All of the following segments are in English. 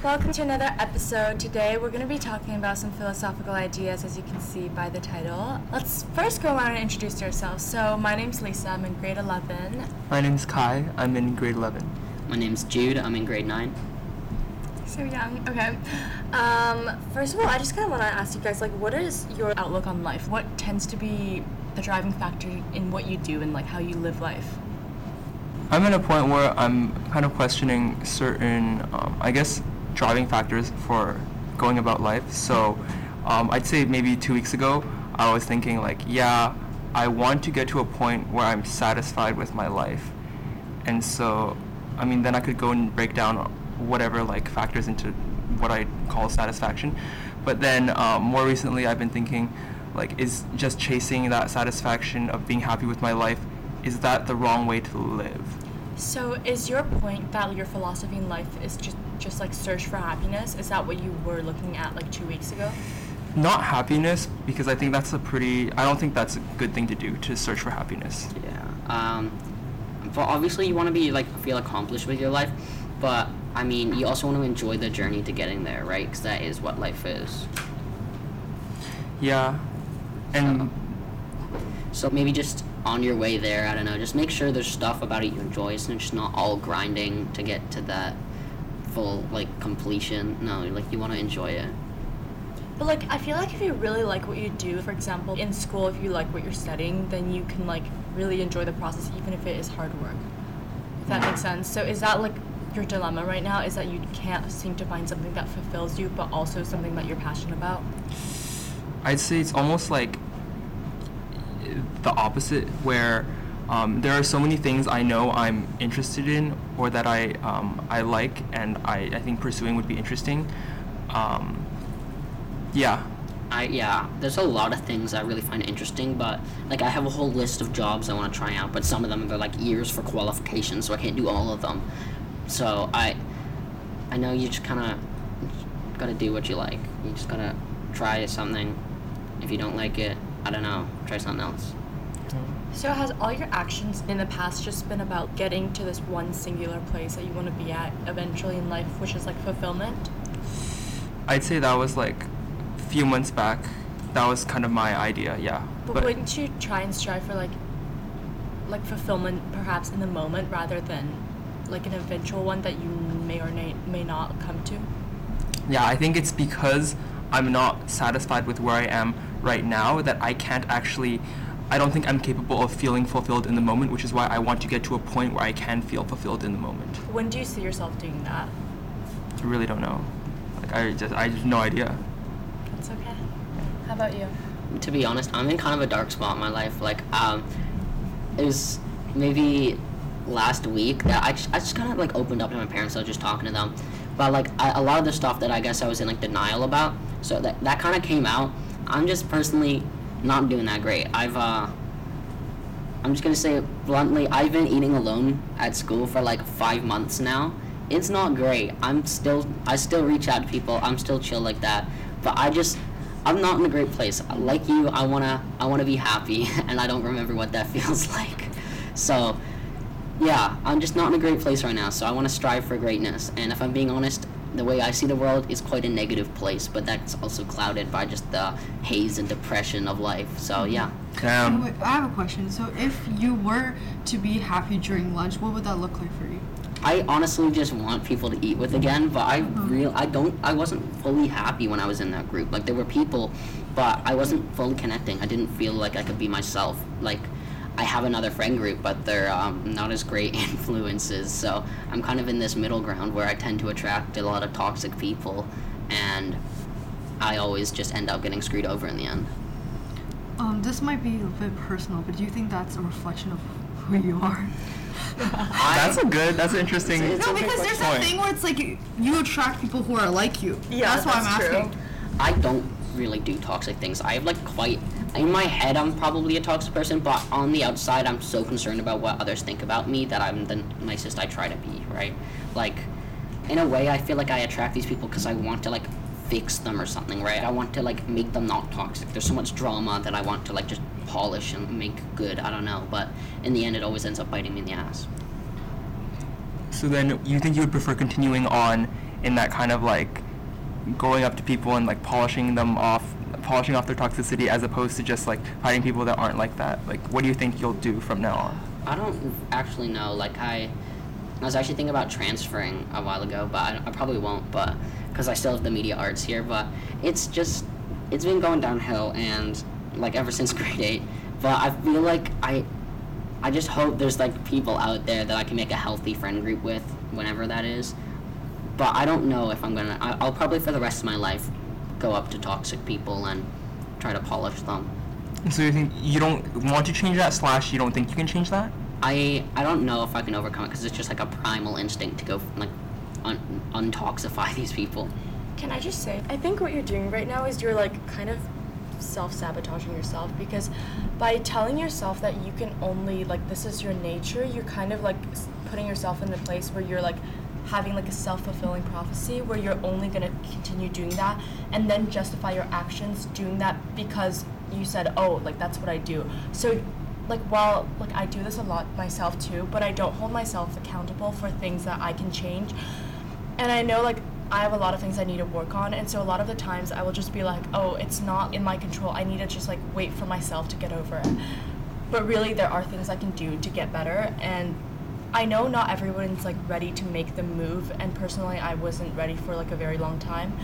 Welcome to another episode. Today we're going to be talking about some philosophical ideas as you can see by the title. Let's first go around and introduce ourselves. So, my name's Lisa, I'm in grade 11. My name's Kai. I'm in grade 11. My name's Jude. I'm in grade 9. So young. Okay. Um, first of all, I just kind of want to ask you guys like what is your outlook on life? What tends to be the driving factor in what you do and like how you live life? I'm at a point where I'm kind of questioning certain, um, I guess, driving factors for going about life. So um, I'd say maybe two weeks ago, I was thinking like, yeah, I want to get to a point where I'm satisfied with my life. And so, I mean, then I could go and break down whatever like factors into what I call satisfaction. But then um, more recently, I've been thinking, like, is just chasing that satisfaction of being happy with my life, is that the wrong way to live? So, is your point that your philosophy in life is just just like search for happiness? Is that what you were looking at like two weeks ago? Not happiness, because I think that's a pretty. I don't think that's a good thing to do to search for happiness. Yeah. Um, but obviously, you want to be like feel accomplished with your life, but I mean, you also want to enjoy the journey to getting there, right? Because that is what life is. Yeah, and So maybe just on your way there, I don't know, just make sure there's stuff about it you enjoy. so It's not just not all grinding to get to that full like completion. No, like you want to enjoy it. But like I feel like if you really like what you do, for example, in school if you like what you're studying, then you can like really enjoy the process even if it is hard work. If that makes hmm. sense. So is that like your dilemma right now is that you can't seem to find something that fulfills you but also something that you're passionate about? I'd say it's almost like the opposite, where um, there are so many things I know I'm interested in or that I um, I like and I, I think pursuing would be interesting. Um, yeah, I yeah, there's a lot of things I really find interesting, but like I have a whole list of jobs I want to try out, but some of them they're like years for qualifications, so I can't do all of them. So I I know you just kind of got to do what you like. You just got to try something. If you don't like it, I don't know, try something else. So has all your actions in the past just been about getting to this one singular place that you want to be at eventually in life, which is like fulfillment? I'd say that was like a few months back. That was kind of my idea. Yeah, But, wouldn't you try and strive for like like fulfillment perhaps in the moment rather than like an eventual one that you may or may, may not come to? Yeah, I think it's because I'm not satisfied with where I am right now that I can't actually. I don't think I'm capable of feeling fulfilled in the moment, which is why I want to get to a point where I can feel fulfilled in the moment. When do you see yourself doing that? I really don't know. Like I just I have no idea. That's okay. How about you? to be honest, I'm in kind of a dark spot in my life. Like, um, it was maybe last week that I just, I just kind of like opened up to my parents. I was just talking to them, but like I, a lot of the stuff that I guess I was in like denial about. So that that kind of came out. I'm just personally not doing that great. I've uh, I'm just gonna say it bluntly. I've been eating alone at school for like five months now. It's not great. I'm still I still reach out to people. I'm still chill like that. But I just I'm not in a great place. Like you, I wanna I wanna be happy, and I don't remember what that feels like. So, yeah, I'm just not in a great place right now. So I want to strive for greatness. And if I'm being honest, the way I see the world is quite a negative place. But that's also clouded by just the haze and depression of life. So mm-hmm. yeah. Damn. Wait, I have a question. So, if you were to be happy during lunch, what would that look like for you? I honestly just want people to eat with again, but I mm-hmm. real I don't I wasn't fully happy when I was in that group. Like there were people, but I wasn't fully connecting. I didn't feel like I could be myself. Like I have another friend group, but they're um, not as great influences. So I'm kind of in this middle ground where I tend to attract a lot of toxic people, and I always just end up getting screwed over in the end. Um, this might be a bit personal, but do you think that's a reflection of who you are? That's a good. That's an interesting. It's No, because there's point. that thing where it's like you, you attract people who are like you. Yeah, that's why I'm that's true. asking. I don't really do toxic things. I have like quite in my head I'm probably a toxic person, but on the outside I'm so concerned about what others think about me that I'm the nicest I try to be, right? Like in a way I feel like I attract these people cuz I want to like fix them or something, right? I want to like make them not toxic. There's so much drama that I want to like just polish and make good. I don't know, but in the end it always ends up biting me in the ass. So then, you think you would prefer continuing on in that kind of like going up to people and like polishing them off polishing off their toxicity as opposed to just like fighting people that aren't like that like what do you think you'll do from now on I don't actually know. Like I, I was actually thinking about transferring a while ago, but I, I probably won't. But because I still have the media arts here, but it's just it's been going downhill and like ever since grade eight. But I feel like I, I just hope there's like people out there that I can make a healthy friend group with whenever that is. But I don't know if I'm gonna. I, I'll probably for the rest of my life go up to toxic people and try to polish them. so you think you don't want to change that slash you don't think you can change that I I don't know if I can overcome it because it's just like a primal instinct to go like un- untoxify these people. Can I just say, I think what you're doing right now is you're like kind of self sabotaging yourself because by telling yourself that you can only, like, this is your nature, you're kind of like putting yourself in the place where you're like having like a self fulfilling prophecy where you're only going to continue doing that and then justify your actions doing that because you said, oh, like, that's what I do. So, like while like I do this a lot myself too, but I don't hold myself accountable for things that I can change and I know like I have a lot of things I need to work on, and so a lot of the times I will just be like, oh, it's not in my control. I need to just like wait for myself to get over it. But really, there are things I can do to get better, and I know not everyone's like ready to make the move, and personally, I wasn't ready for like a very long time.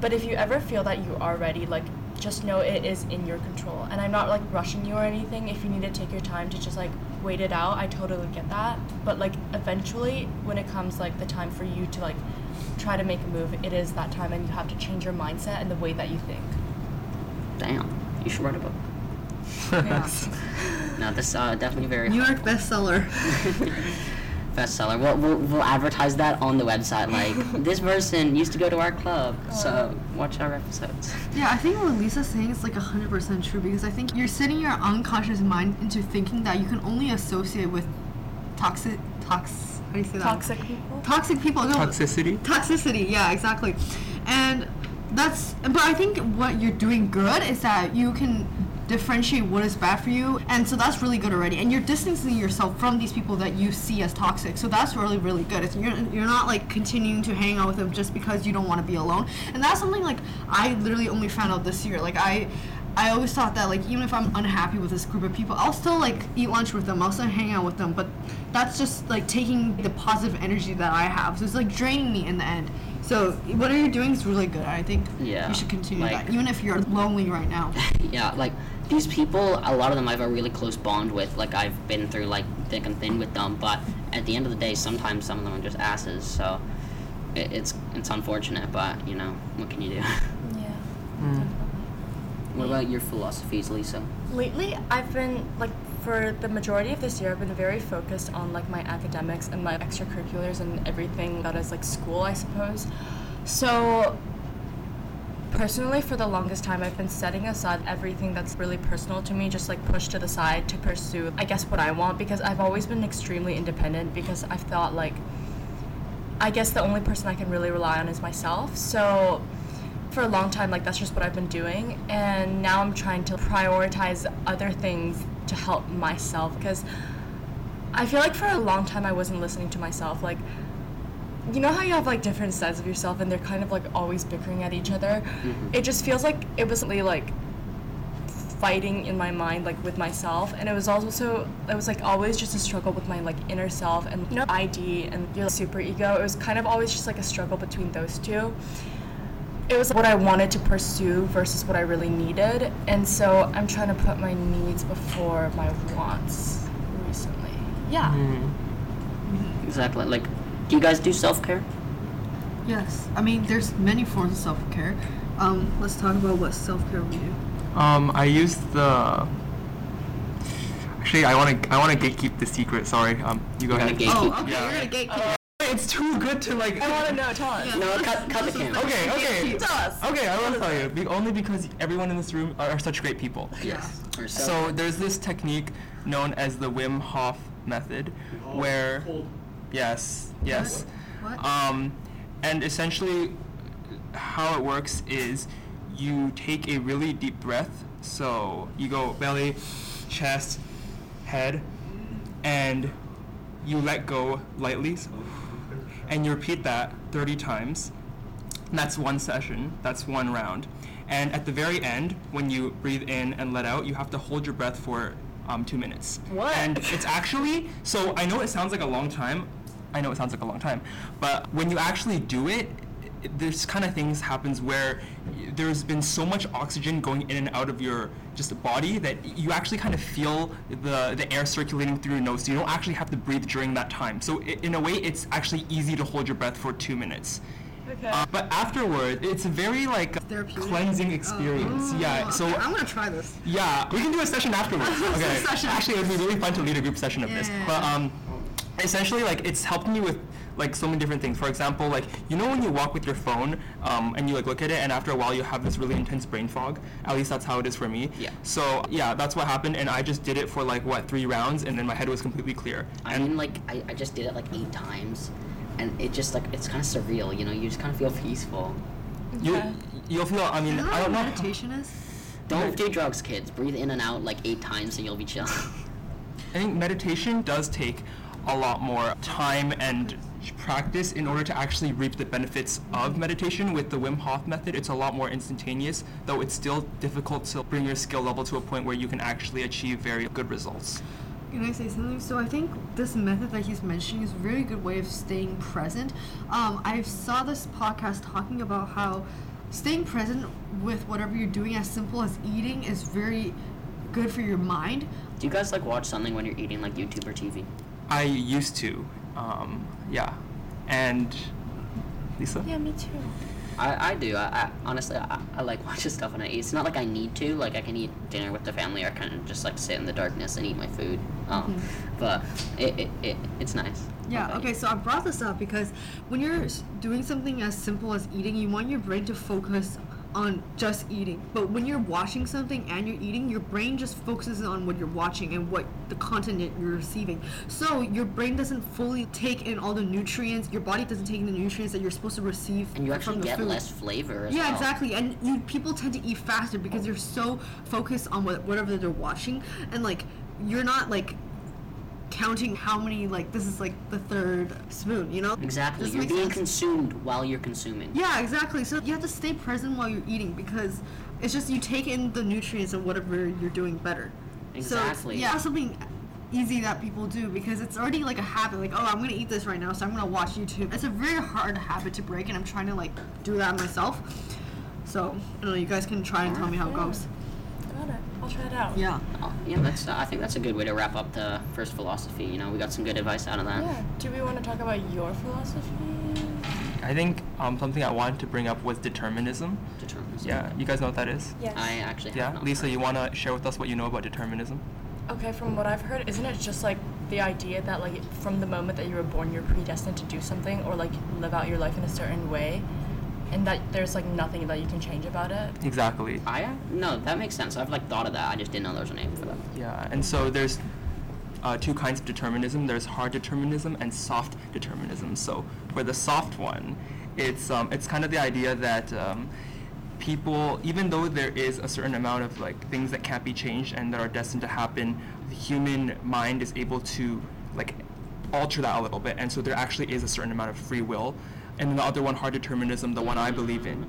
But if you ever feel that you are ready, like just know it is in your control. And I'm not like rushing you or anything. If you need to take your time to just like wait it out, I totally get that. But like eventually when it comes like the time for you to like try to make a move, it is that time and you have to change your mindset and the way that you think. Damn, you should write a book. Yes. No, this uh, definitely very New York bestseller. bestseller. We'll, we'll we'll advertise that on the website. Like this person used to go to our club, so watch our episodes. Yeah, I think what Lisa's saying is like 100% true because I think you're setting your unconscious mind into thinking that you can only associate with toxic, tox, how do you say that? Toxic people. Toxic people. No, toxicity Toxicity, yeah, exactly. And that's, but I think what you're doing good is that you can differentiate what is bad for you. And so that's really good already. And you're distancing yourself from these people that you see as toxic. So that's really, really good. It's, you're, you're not like continuing to hang out with them just because you don't want to be alone. And that's something like I literally only found out this year. Like I, I always thought that like even if I'm unhappy with this group of people, I'll still like eat lunch with them. I'll still hang out with them. But that's just like taking the positive energy that I have. So it's like draining me in the end. So what are you're doing is really good. I think Yeah, you should continue like- that, even if you're lonely right now. yeah, like these people, a lot of them I have a really close bond with. Like I've been through like thick and thin with them, but at the end of the day, sometimes some of them are just asses. So it, it's it's unfortunate, but you know what can you do? Yeah. Mm. what about your philosophies, Lisa? Lately, I've been like for the majority of this year, I've been very focused on like my academics and my extracurriculars and everything that is like school, I suppose. So personally for the longest time I've been setting aside everything that's really personal to me just like pushed to the side to pursue I guess what I want because I've always been extremely independent because I've thought like I guess the only person I can really rely on is myself. So for a long time like that's just what I've been doing and now I'm trying to prioritize other things to help myself because I feel like for a long time I wasn't listening to myself like you know how you have like different sides of yourself and they're kind of like always bickering at each other? Mm-hmm. It just feels like it was really like fighting in my mind like with myself. And it was also it was like always just a struggle with my like inner self and you know id and your super ego it was kind of always just like a struggle between those two. It was what i wanted to pursue versus what i really needed. And so i'm trying to put my needs before my wants recently. Yeah. Mm-hmm. Exactly. Like, do you guys do self care? Yes, I mean there's many forms of self care. Um, let's talk about what self care we do. Um, I use the. Actually, I want to. I want to gatekeep the secret. Sorry. Um, you go You're ahead. gatekeep. Oh, okay, Yeah. you're gonna gatekeep. It's too good to like. i want to know tell us No, cut, cut the camera. Okay. Okay. Tell us. Okay, I will tell you. Be- only because everyone in this room are, are such great people. Yes. Or So there's this technique known as the Wim Hof method, where yes, yes, What? um, and essentially how it works is you take a really deep breath. So you go belly, chest, head, and you let go lightly, and you repeat that 30 times. And that's one session. That's one round. And at the very end, when you breathe in and let out, you have to hold your breath for um, two minutes. What? And it's actually so. I know it sounds like a long time. I know it sounds like a long time, but when you actually do it, this kind of things happens where there's been so much oxygen going in and out of your just body that you actually kind of feel the the air circulating through your nose. So you don't actually have to breathe during that time. So in a way, it's actually easy to hold your breath for two minutes. Okay. Uh, but afterward, it's a very like Therapeutic? cleansing experience. yeah. So Okay, I'm gonna try this. yeah, we can do a session afterwards. okay. session. Actually, it would be really fun to lead a group session of this. But um, essentially, like it's helped me with like so many different things. For example, like you know when you walk with your phone um, and you like look at it, and after a while you have this really intense brain fog. At least that's how it is for me. Yeah. So yeah, that's what happened, and I just did it for like what three rounds, and then my head was completely clear. I and mean, like I, I just did it like eight times, and it just like it's kind of surreal. You know, you just kind of feel peaceful. you Okay. you'll feel. I mean, I don't know. meditation is? Don't do drugs, kids. Breathe in and out like eight times, and you'll be chill. I think meditation does take a lot more time and practice in order to actually reap the benefits of mm-hmm. meditation. With the Wim Hof method, it's a lot more instantaneous, though it's still difficult to bring your skill level to a point where you can actually achieve very good results. Can I say something? So I think this method that he's mentioning is a really good way of staying present. Um, I saw this podcast talking about how staying present with whatever you're doing, as simple as eating, is very good for your mind. do you guys like watch something when you're eating, like YouTube or TV? I used to, um, yeah, and Lisa. yeah, me too. I, I do. I, I honestly I, I like watching stuff when I eat. It's not like I need to. Like I can eat dinner with the family or kind of just like sit in the darkness and eat my food. Um, but it, it, it it's nice. Yeah, okay, you? so I brought this up because when you're doing something as simple as eating, you want your brain to focus on just eating. But when you're watching something and you're eating, your brain just focuses on what you're watching and what the content that you're receiving. So your brain doesn't fully take in all the nutrients, your body doesn't take in the nutrients that you're supposed to receive And you actually get food. less flavor Yeah, well. exactly. And you people tend to eat faster because they're so focused on what, whatever they're watching, and like you're not like counting how many like this is like the third spoon. You know? Exactly. This You're being sense? consumed while you're consuming. Yeah, exactly. So you have to stay present while you're eating because it's just you take in the nutrients of whatever you're doing better. Exactly. So yeah, something easy that people do because it's already like a habit. Like, oh, I'm gonna eat this right now, so I'm gonna watch YouTube. It's a very hard habit to break, and I'm trying to like do that myself. So I don't know. You guys can try and tell me how it goes. Got it. I'll try it out. Yeah. Oh, yeah, that's. Uh, I think that's a good way to wrap up the first philosophy. You know, we got some good advice out of that. Yeah. Do we want to talk about your philosophy? I think um, something I wanted to bring up was determinism. Determinism. Yeah, you guys know what that is? Yes. I actually have Yeah, not Lisa, you want to share with us what you know about determinism? Okay, from what I've heard, isn't it just like the idea that like from the moment that you were born, you're predestined to do something or like live out your life in a certain way, and that there's like nothing that you can change about it. Exactly. I no, that makes sense. I've like thought of that. I just didn't know there was a name for that. Yeah, and so there's uh, two kinds of determinism. There's hard determinism and soft determinism. So for the soft one, it's um, it's kind of the idea that um, people, even though there is a certain amount of like things that can't be changed and that are destined to happen, the human mind is able to like alter that a little bit, and so there actually is a certain amount of free will. And then the other one, hard determinism, the one I believe in.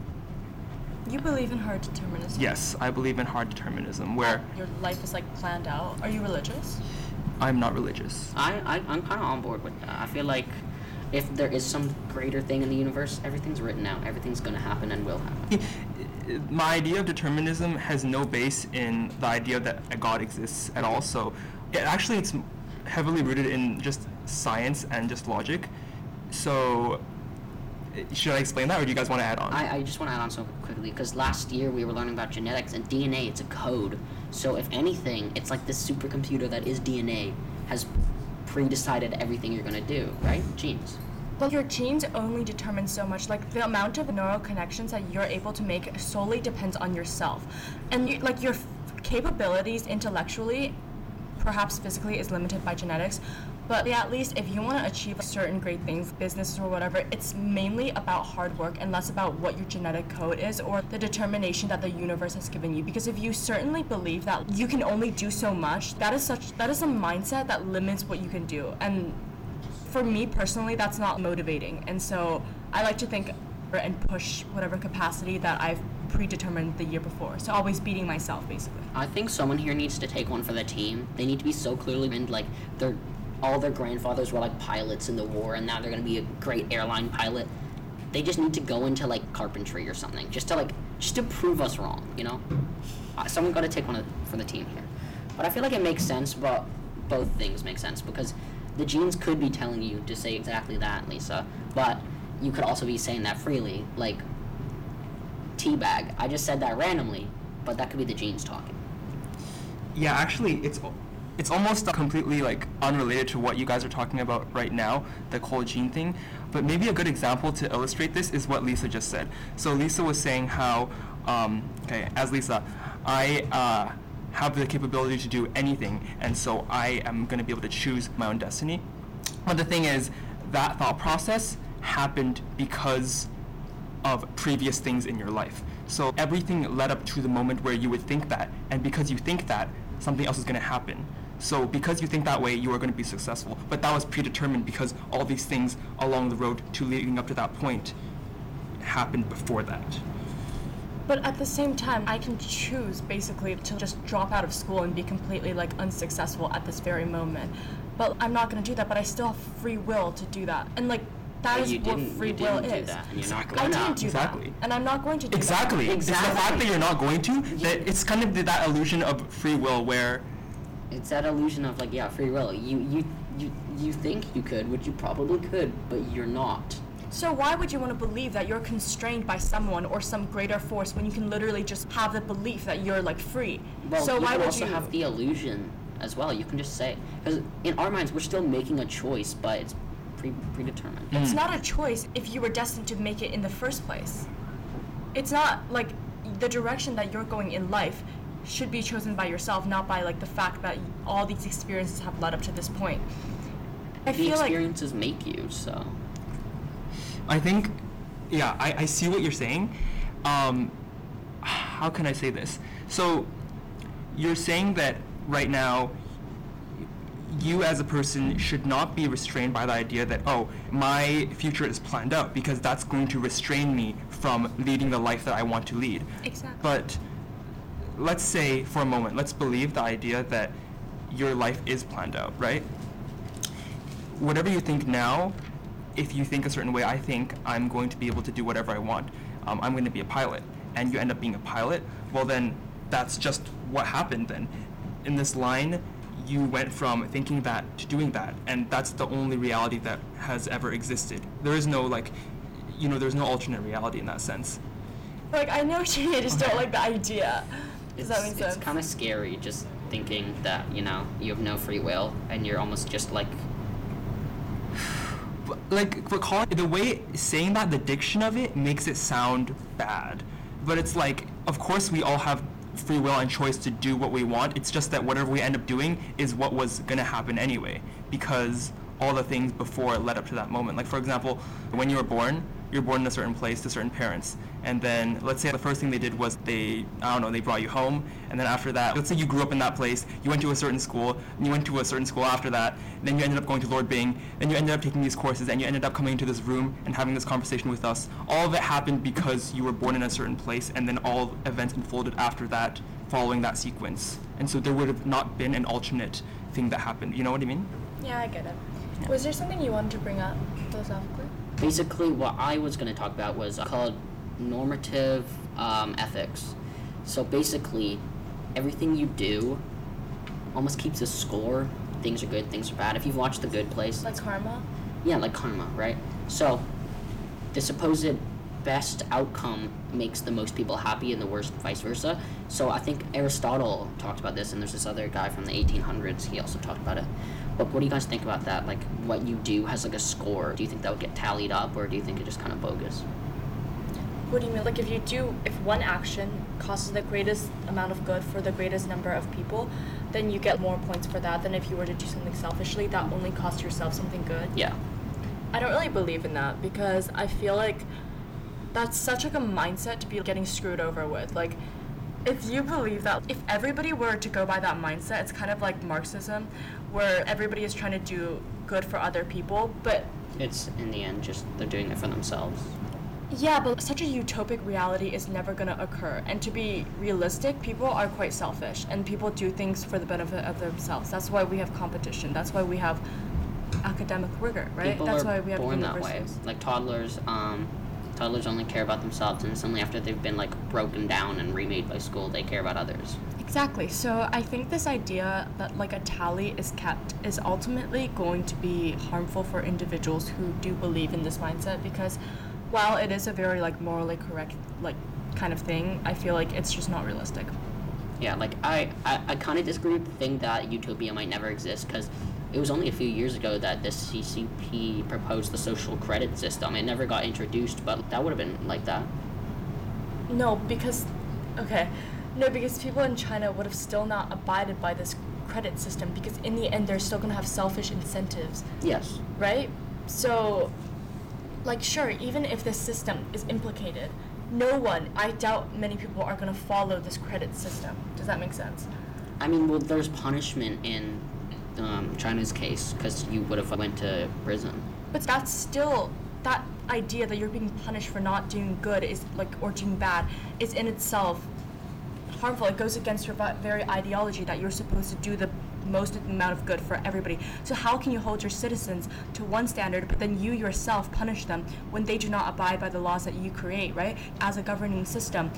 You believe in hard determinism. Yes, I believe in hard determinism, where Your life is like planned out. Are you religious? I'm not religious. I, I I'm kind of on board with that. I feel like if there is some greater thing in the universe, everything's written out. Everything's gonna happen and will happen. my idea of determinism has no base in the idea that a god exists at all. So, it actually it's heavily rooted in just science and just logic. So, i- should I explain that, or do you guys want to add on? I, I just want to add on so quickly because last year we were learning about genetics and DNA. It's a code. So if anything, it's like this supercomputer that is DNA has pre-decided everything you're gonna do, right? Genes. But your genes only determine so much. Like the amount of neural connections that you're able to make solely depends on yourself, and you, like your f- capabilities intellectually, perhaps physically, is limited by genetics. But yeah, at least if you want to achieve certain great things, business or whatever, it's mainly about hard work and less about what your genetic code is or the determination that the universe has given you. Because if you certainly believe that you can only do so much, that is such that is a mindset that limits what you can do. And for me personally, that's not motivating. And so I like to think and push whatever capacity that I've predetermined the year before. So always beating myself basically. I think someone here needs to take one for the team. They need to be so clearly like their all their grandfathers were like pilots in the war, and now they're gonna be a great airline pilot. They just need to go into like carpentry or something, just to like just to prove us wrong, you know. Uh, someone got to take one of, for the team here, but I feel like it makes sense. But both things make sense because the genes could be telling you to say exactly that, Lisa, but you could also be saying that freely, like teabag. I just said that randomly, but that could be the genes talking. Yeah, actually, it's it's almost completely like unrelated to what you guys are talking about right now, the whole gene thing. But maybe a good example to illustrate this is what Lisa just said. So Lisa was saying how, um, okay, as Lisa, I uh, have the capability to do anything, and so I am going to be able to choose my own destiny. But the thing is, that thought process happened because of previous things in your life. So everything led up to the moment where you would think that, and because you think that, something else is going to happen. So because you think that way, you are going to be successful. But that was predetermined because all these things along the road to leading up to that point happened before that. But at the same time, I can choose basically to just drop out of school and be completely like unsuccessful at this very moment. But I'm not going to do that, but I still have free will to do that. And like that But is you what didn't- free you will didn't do is. that, and you're not I didn't do Exactly. that. And I'm not going to do Exactly. that. It's the fact that you're not going to, that it's kind of that illusion of free will where It's that illusion of like yeah, free will. You you you you think you could, which you probably could, but you're not. So why would you want to believe that you're constrained by someone or some greater force when you can literally just have the belief that you're like free? Well, so you why would also you have the illusion as well. You can just say because in our minds we're still making a choice, but it's pre predetermined. It's not a choice if you were destined to make it in the first place. It's not like the direction that you're going in life should be chosen by yourself, not by like the fact that all these experiences have led up to this point. I The feel like experiences make you so. I think, yeah, I, I see what you're saying. Um, how can I say this? So, you're saying that right now, you as a person should not be restrained by the idea that, oh, my future is planned out because that's going to restrain me from leading the life that I want to lead. Exactly. But let's say for a moment, let's believe the idea that your life is planned out, right? Whatever you think now, if you think a certain way, I think I'm going to be able to do whatever I want. Um, I'm going to be a pilot, and you end up being a pilot. Well, then that's just what happened. Then, in this line, you went from thinking that to doing that, and that's the only reality that has ever existed. There is no like, you know, there's no alternate reality in that sense. like I know what you mean, I just don't like the idea. Does that make it's, sense? It's kind of scary just thinking that you know you have no free will and you're almost just like But, like but calling the way saying that the diction of it makes it sound bad but it's like of course we all have free will and choice to do what we want. It's just that whatever we end up doing is what was going to happen anyway because all the things before led up to that moment. Like for example when you were born you're born in a certain place to certain parents. And then let's say the first thing they did was they i don't know they brought you home and then after that let's say you grew up in that place you went to a certain school and you went to a certain school after that then you ended up going to Lord Byng then you ended up taking these courses and you ended up coming into this room and having this conversation with us. All of it happened because you were born in a certain place and then all events unfolded after that following that sequence. And so there would have not been an alternate thing that happened. You know what i mean? Yeah, I get it. Was there something you wanted to bring up philosophically? Basically what I was going to talk about was called normative um, ethics. So basically, everything you do almost keeps a score. Things are good, things are bad. If you've watched The Good Place, Like karma? yeah, like karma, right? So the supposed best outcome makes the most people happy, and the worst vice versa. So I think Aristotle talked about this, and there's this other guy from the 1800s. He also talked about it. But what do you guys think about that? Like, what you do has like a score. Do you think that would get tallied up, or do you think it just kind of bogus? What do you mean? Like if you do, if one action causes the greatest amount of good for the greatest number of people, then you get more points for that than if you were to do something selfishly that only costs yourself something good. Yeah. I don't really believe in that because I feel like that's such like a mindset to be getting screwed over with. Like if you believe that if everybody were to go by that mindset, it's kind of like Marxism where everybody is trying to do good for other people, but It's in the end just they're doing it for themselves. yeah, but such a utopic reality is never going to occur. And to be realistic, people are quite selfish and people do things for the benefit of themselves. That's why we have competition. That's why we have academic rigor, right? People That's why we have born that way. universities. Like toddlers, um, toddlers only care about themselves, and it's only after they've been like broken down and remade by school they care about others. Exactly. So I think this idea that like a tally is kept is ultimately going to be harmful for individuals who do believe in this mindset because while it is a very like morally correct like kind of thing, I feel like it's just not realistic. Yeah, like I, I, I kind of disagree with the thing that utopia might never exist because it was only a few years ago that the CCP proposed the social credit system. It never got introduced, but that would have been like that. No, because okay. No, because people in China would have still not abided by this credit system because in the end they're still going to have selfish incentives Yes. right? So, like, sure, even if this system is implicated, no one, I doubt many people are going to follow this credit system. Does that make sense? I mean, well, there's punishment in um, China's case because you would have went to prison. But that's still, that idea that you're being punished for not doing good is, like, or doing bad, is in itself harmful. It goes against your very ideology that you're supposed to do the most amount of good for everybody. So how can you hold your citizens to one standard, but then you yourself punish them when they do not abide by the laws that you create, right? As a governing system,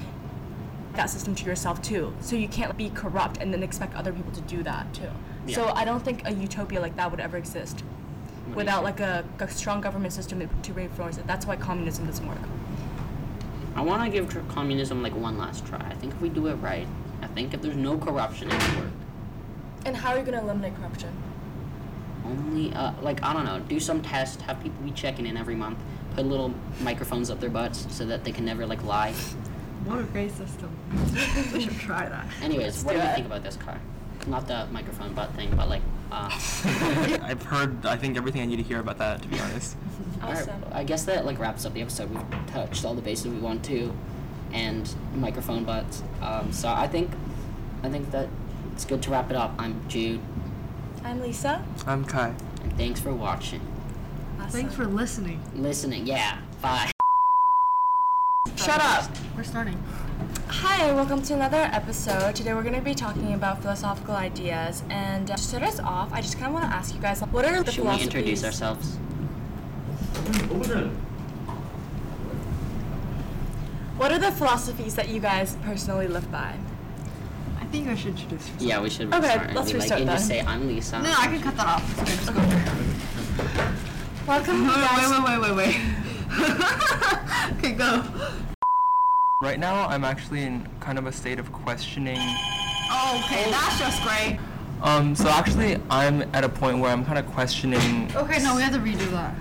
that system to yourself too. So you can't be corrupt and then expect other people to do that too. So I don't think a utopia like that would ever exist without like a, a strong government system to- reinforce it. That's why communism doesn't work. I want to give tr- communism like one last try. I think if we do it right, I think if there's no corruption, it will work. And how are you going to eliminate corruption? Only, uh, like, I don't know, do some test, have people be checking in every month, put little microphones up their butts so that they can never, like, lie. What a great system. we should try that. Anyways, what do do you think about this car? Not the microphone butt thing, but, like, uh. I've heard, I think, everything I need to hear about that, to be honest. Alright, Awesome. I guess that, like, wraps up the episode. We've touched all the bases we want to, and microphone butts. Um, so I think, I think that it's good to wrap it up. I'm Jude, I'm Lisa. I'm Kai. and thanks for watching. Awesome. Thanks for listening. Listening, yeah, bye. Shut up. We're starting. Hi, welcome to another episode. Today we're going to be talking about philosophical ideas. And uh, to start us off, I just kind of want to ask you guys, what are the Should we introduce ourselves? What are the philosophies that you guys personally live by? I think I should introduce yourself. Yeah, we should Okay, restart. let's and be restart like, and just then. say, I'm Lisa. No, I can cut that off. Okay, just go. Welcome, Wait, guys. wait, wait, wait, wait, wait. okay, go. Right now, I'm actually in kind of a state of questioning. Oh, okay, that's just great. Um, so actually, I'm at a point where I'm kind of questioning. Okay, no, we have to redo that.